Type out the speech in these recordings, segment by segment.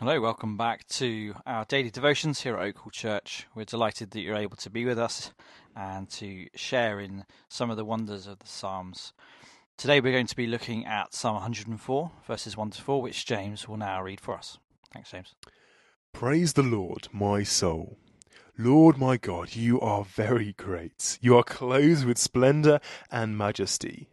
So, welcome back to our daily devotions here at Oakhall Church. We're delighted that you're able to be with us and to share in some of the wonders of the Psalms. Today, we're going to be looking at Psalm 104, verses 1 to 4, which James will now read for us. Thanks, James. Praise the Lord, my soul. Lord my God, you are very great. You are clothed with splendour and majesty.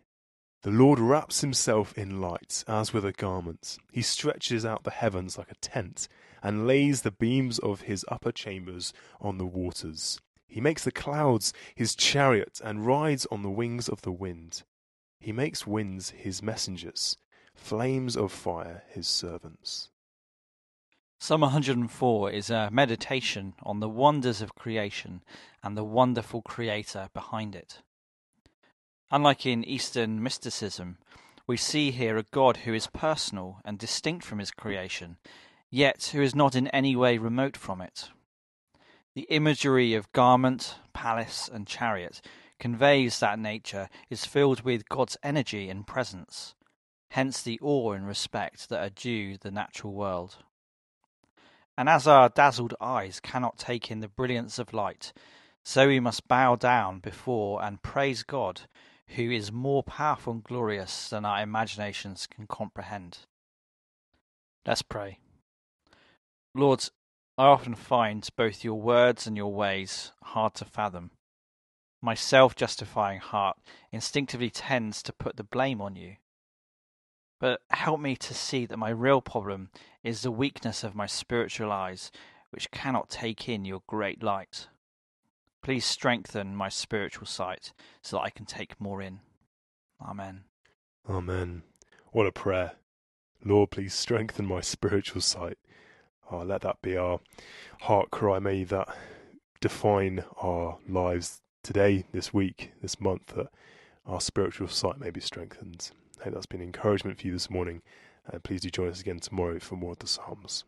The Lord wraps himself in light as with a garment. He stretches out the heavens like a tent and lays the beams of his upper chambers on the waters. He makes the clouds his chariot and rides on the wings of the wind. He makes winds his messengers, flames of fire his servants. Psalm 104 is a meditation on the wonders of creation and the wonderful creator behind it. Unlike in Eastern mysticism, we see here a God who is personal and distinct from his creation, yet who is not in any way remote from it. The imagery of garment, palace, and chariot conveys that nature is filled with God's energy and presence, hence the awe and respect that are due the natural world. And as our dazzled eyes cannot take in the brilliance of light, so we must bow down before and praise God who is more powerful and glorious than our imaginations can comprehend. Let's pray. Lord, I often find both your words and your ways hard to fathom. My self justifying heart instinctively tends to put the blame on you. But help me to see that my real problem is the weakness of my spiritual eyes, which cannot take in your great light. Please strengthen my spiritual sight so that I can take more in. Amen. Amen. What a prayer. Lord, please strengthen my spiritual sight. Oh, let that be our heart cry. May that define our lives today, this week, this month, that our spiritual sight may be strengthened. I hope that's been encouragement for you this morning. Uh, please do join us again tomorrow for more of the Psalms.